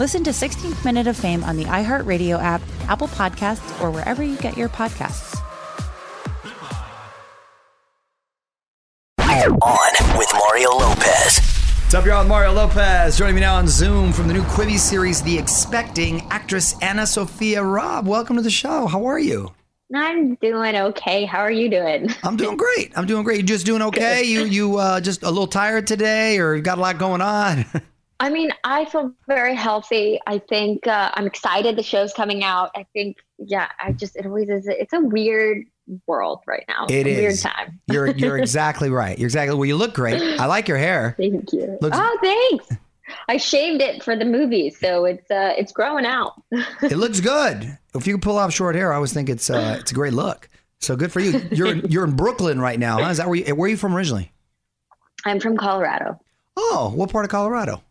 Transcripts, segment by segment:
Listen to 16th Minute of Fame on the iHeartRadio app, Apple Podcasts, or wherever you get your podcasts. On with Mario Lopez. What's up, y'all? Mario Lopez joining me now on Zoom from the new Quibi series, The Expecting, actress AnnaSophia Robb. Welcome to the show. How are you? I'm doing okay. How are you doing? I'm doing great. I'm doing great. You just doing okay? You you uh, just a little tired today, or you got a lot going on? I mean, I feel very healthy. I think uh, I'm excited. The show's coming out. I think, yeah, I just it always is. It's a weird world right now. It a is. weird time. you're you're exactly right. You're exactly. Well, you look great. I like your hair. Thank you. Looks- oh, thanks. I shaved it for the movie, so it's uh, it's growing out. It looks good. If you can pull off short hair, I always think it's uh, it's a great look. So good for you. You're you're in Brooklyn right now. Huh? Is that where you, where are you from originally? I'm from Colorado. Oh, what part of Colorado?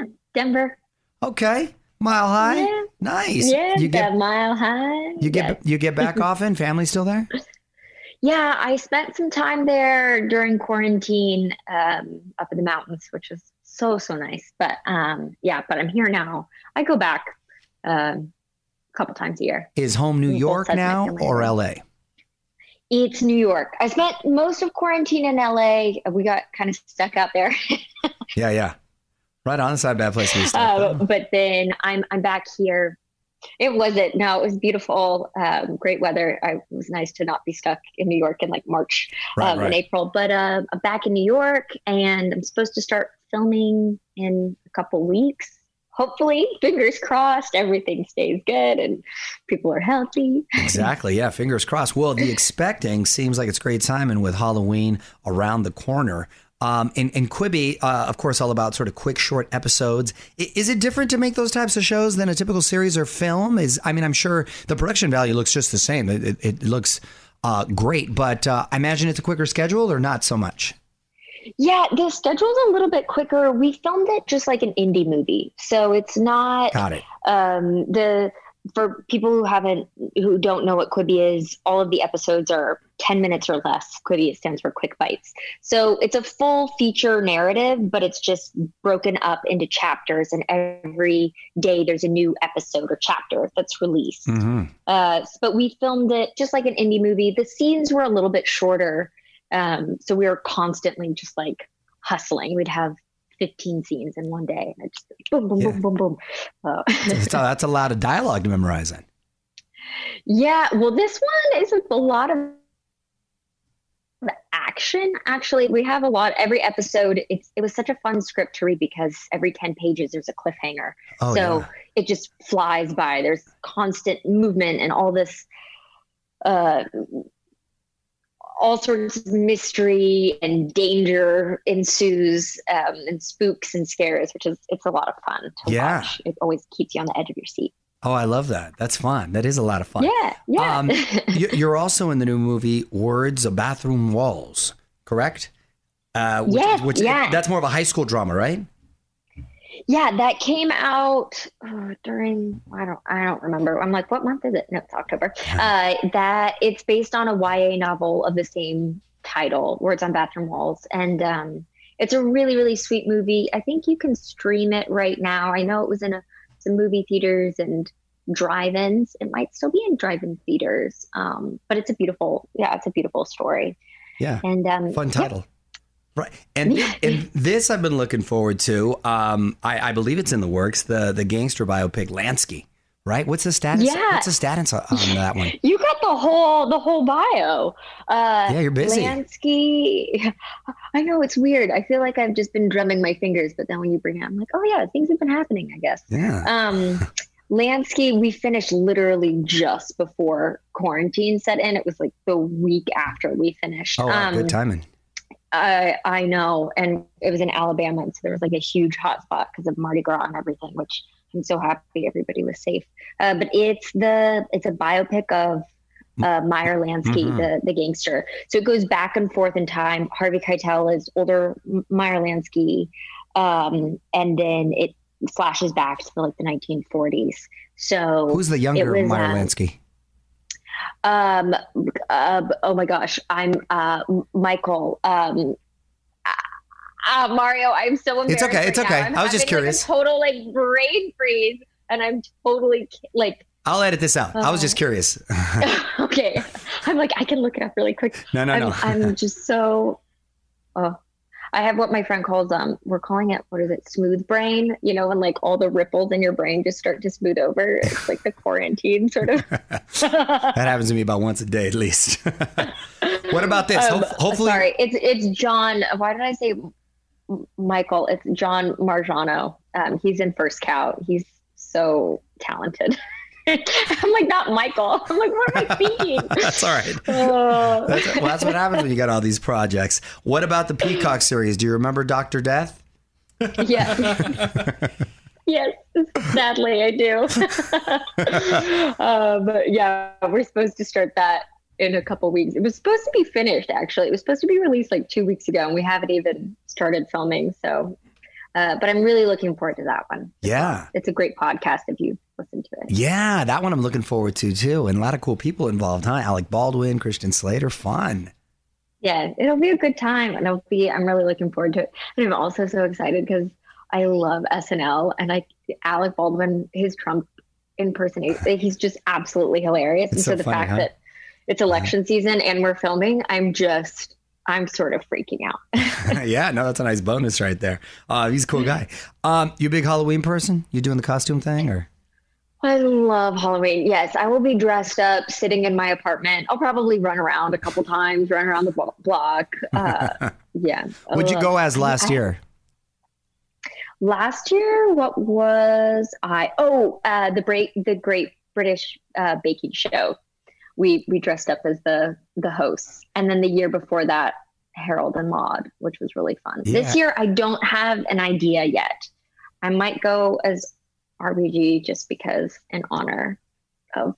Yeah, Denver. Okay, Mile High. Yeah. Nice. Yeah, You get mile high. you get Yes. you get back often. Family still there? Yeah, I spent some time there during quarantine um, up in the mountains, which was so so nice. But um, yeah, but I'm here now. I go back um, a couple times a year. Is home New York sides of my now or. L.A.? It's New York. I spent most of quarantine in LA. We got kind of stuck out there, Yeah, yeah. Right on. It's not a bad place to be stuck. uh, but then I'm I'm back here. It wasn't. No, it was beautiful. Um, great weather. I, it was nice to not be stuck in New York in like March Right, um, right. in April. But uh, I'm back in New York, and I'm supposed to start filming in a couple weeks. Hopefully, fingers crossed, everything stays good and people are healthy. Exactly. Yeah. Fingers crossed. Well, the expecting seems like it's great timing with Halloween around the corner. Um, and, and Quibi, uh, of course, all about sort of quick, short episodes. I- Is it different to make those types of shows than a typical series or film? Is I mean, I'm sure the production value looks just the same. It, it, it looks uh, great, but uh, I imagine it's a quicker schedule or not so much. Yeah, the schedule's a little bit quicker. We filmed it just like an indie movie, so it's not Got it. um, the for people who haven't who don't know what Quibi is. All of the episodes are ten minutes or less. Quibi stands for Quick Bites, so it's a full feature narrative, but it's just broken up into chapters, and every day there's a new episode or chapter that's released. hmm Uh, but we filmed it just like an indie movie. The scenes were a little bit shorter, um, so we were constantly just like hustling. We'd have 15 scenes in one day, and I just boom, boom, Yeah. boom, boom, boom. That's, that's a lot of dialogue to memorize. Then. yeah, well, this one is a lot of action. Actually, we have a lot. Every episode, it's it was such a fun script to read because every 10 pages there's a cliffhanger. Oh, so yeah. it just flies by. There's constant movement and all this, uh, all sorts of mystery and danger ensues, um, and spooks and scares, which is it's a lot of fun to Yeah. watch. It always keeps you on the edge of your seat. Oh, I love that. That's fun. That is a lot of fun. Yeah, yeah. Um, you- you're also in the new movie Words of Bathroom Walls, correct? Uh, which, Yes, which yeah. that's more of a high school drama, right? Yeah, that came out uh, during I don't I don't remember. I'm like, what month is it? No, it's October. Uh, that it's based on a YA novel of the same title, Words on Bathroom Walls, and um, it's a really really sweet movie. I think you can stream it right now. I know it was in a, some movie theaters and drive-ins. It might still be in drive-in theaters, um, but it's a beautiful yeah, it's a beautiful story. Yeah. And um, Fun title. Right. And and this I've been looking forward to. Um, I, I believe it's in the works, the the gangster biopic Lansky. Right? What's the status? Yeah. What's the status on that one? You got the whole the whole bio. Uh, Yeah, you're busy. Lansky. I know it's weird. I feel like I've just been drumming my fingers, but then when you bring it, I'm like, oh yeah, things have been happening. I guess. Yeah. Um, Lansky, we finished literally just before quarantine set in. It was like the week after we finished. Oh, wow, um, good timing. I I know, and it was in Alabama, and so there was like a huge hotspot because of Mardi Gras and everything. Which I'm so happy everybody was safe. Uh, but it's the it's a biopic of uh, Meyer Lansky, Mhm. the the gangster. So it goes back and forth in time. Harvey Keitel is older Meyer Lansky, um, and then it flashes back to like the 1940s. So Who's the younger was, Meyer um, Lansky? Um uh, oh my gosh i'm uh michael um uh, mario i'm so embarrassed okay, it's right okay. I was just curious. like, a total like brain freeze and i'm totally like I'll edit this out. I was uh, just curious. okay i'm like i can look it up really quick no, no, I'm, no. I'm just so oh I have what my friend calls um we're calling it what is it smooth brain you know when like all the ripples in your brain just start to smooth over it's like the quarantine sort of that happens to me about once a day at least. what about this? Um, Ho- hopefully, sorry, it's it's John. Why did I say Michael? It's John Magaro. Um, he's in First Cow. He's so talented. I'm like not Michael. I'm like, what am I thinking? that's all right. Oh. That's, well, that's what happens when you got all these projects. What about the Peacock series? Do you remember Doctor Death? yes. yes, sadly I do. um, yeah, we're supposed to start that in a couple weeks. It was supposed to be finished actually. It was supposed to be released like two weeks ago, and we haven't even started filming. So, uh, but I'm really looking forward to that one. Yeah. It's a great podcast if you listen to it. Yeah, that one I'm looking forward to too. And a lot of cool people involved, huh? Alec Baldwin, Christian Slater, fun. Yeah, it'll be a good time, and it'll be. I'm really looking forward to it. And I'm also so excited because I love SNL, and I Alec Baldwin, his Trump impersonation, he's just absolutely hilarious. It's and so so the funny, fact huh? that it's election season and we're filming, I'm just, I'm sort of freaking out. yeah, no, that's a nice bonus right there. Uh, he's a cool guy. Um, you a big Halloween person? You doing the costume thing or? I love Halloween. Yes, I will be dressed up, sitting in my apartment. I'll probably run around a couple times, run around the block. Uh, yeah. What'd you go as last I- year? Last year, what was I? Oh, uh, the great, the Great British uh, Baking Show. We we dressed up as the the hosts, and then the year before that, Harold and Maude, which was really fun. This year, I don't have an idea yet. I might go as RBG just because in honor of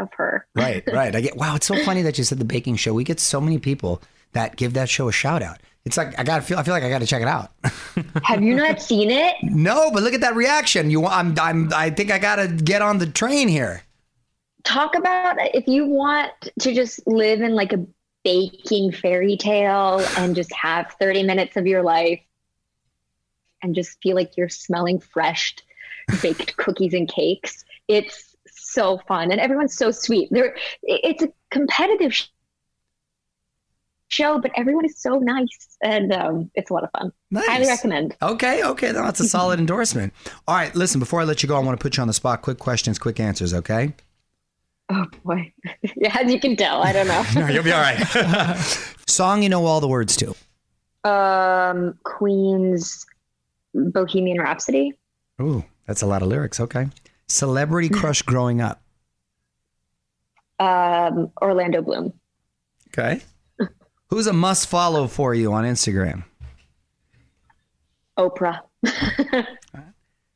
of her. Right, right. I get. Wow, it's so funny that you said the baking show. We get so many people that give that show a shout out. It's like I got to feel. I feel like I got to check it out. Have you not seen it? no, but look at that reaction. You, I'm, I'm. I think I got to get on the train here. Talk about if you want to just live in like a baking fairy tale and just have 30 minutes of your life and just feel like you're smelling fresh baked cookies and cakes it's so fun and everyone's so sweet there it's a competitive show but everyone is so nice and um, it's a lot of fun Nice. highly recommend Okay, okay, that's a solid endorsement. All right, listen. Before I let you go, I want to put you on the spot. Quick questions, quick answers. Okay. Oh boy yeah as you can tell i don't know You'll be all right. Song you know all the words to. um queen's bohemian rhapsody Ooh, that's a lot of lyrics. Okay. Celebrity crush growing up. Um, Orlando Bloom. Okay. Who's a must follow for you on Instagram? Oprah.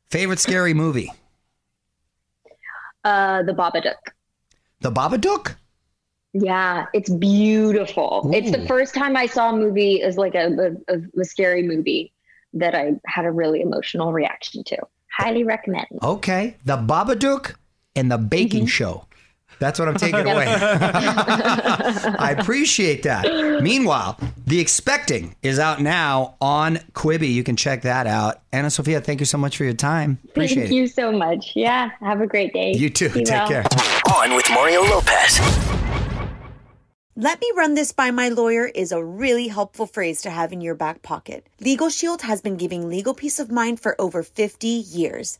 Favorite scary movie? uh, the Babadook. The Babadook? Yeah, it's beautiful. It's the first time I saw a movie as like a, a, a scary movie that I had a really emotional reaction to. Highly recommend. Okay. The Babadook and the Baking Mm-hmm. Show. That's what I'm taking away. I appreciate that. Meanwhile, The Expecting is out now on Quibi. You can check that out. AnnaSophia, thank you so much for your time. Appreciate Thank it. you so much. Yeah, have a great day. You too. Be Take well. care. On with Mario Lopez. Let me run this by my lawyer is a really helpful phrase to have in your back pocket. Legal Shield has been giving legal peace of mind for over 50 years.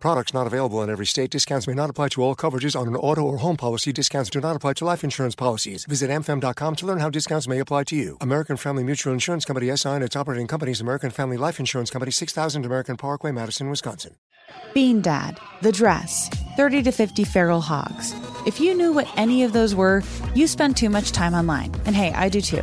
Products not available in every state. Discounts may not apply to all coverages on an auto or home policy. Discounts do not apply to life insurance policies. Visit amfam.com to learn how discounts may apply to you. American Family Mutual Insurance Company SI and its operating companies American Family Life Insurance Company 6000 American Parkway, Madison, Wisconsin. Bean Dad, The Dress, 30 to 50 Feral Hogs. If you knew what any of those were, you spend too much time online. And hey, I do too.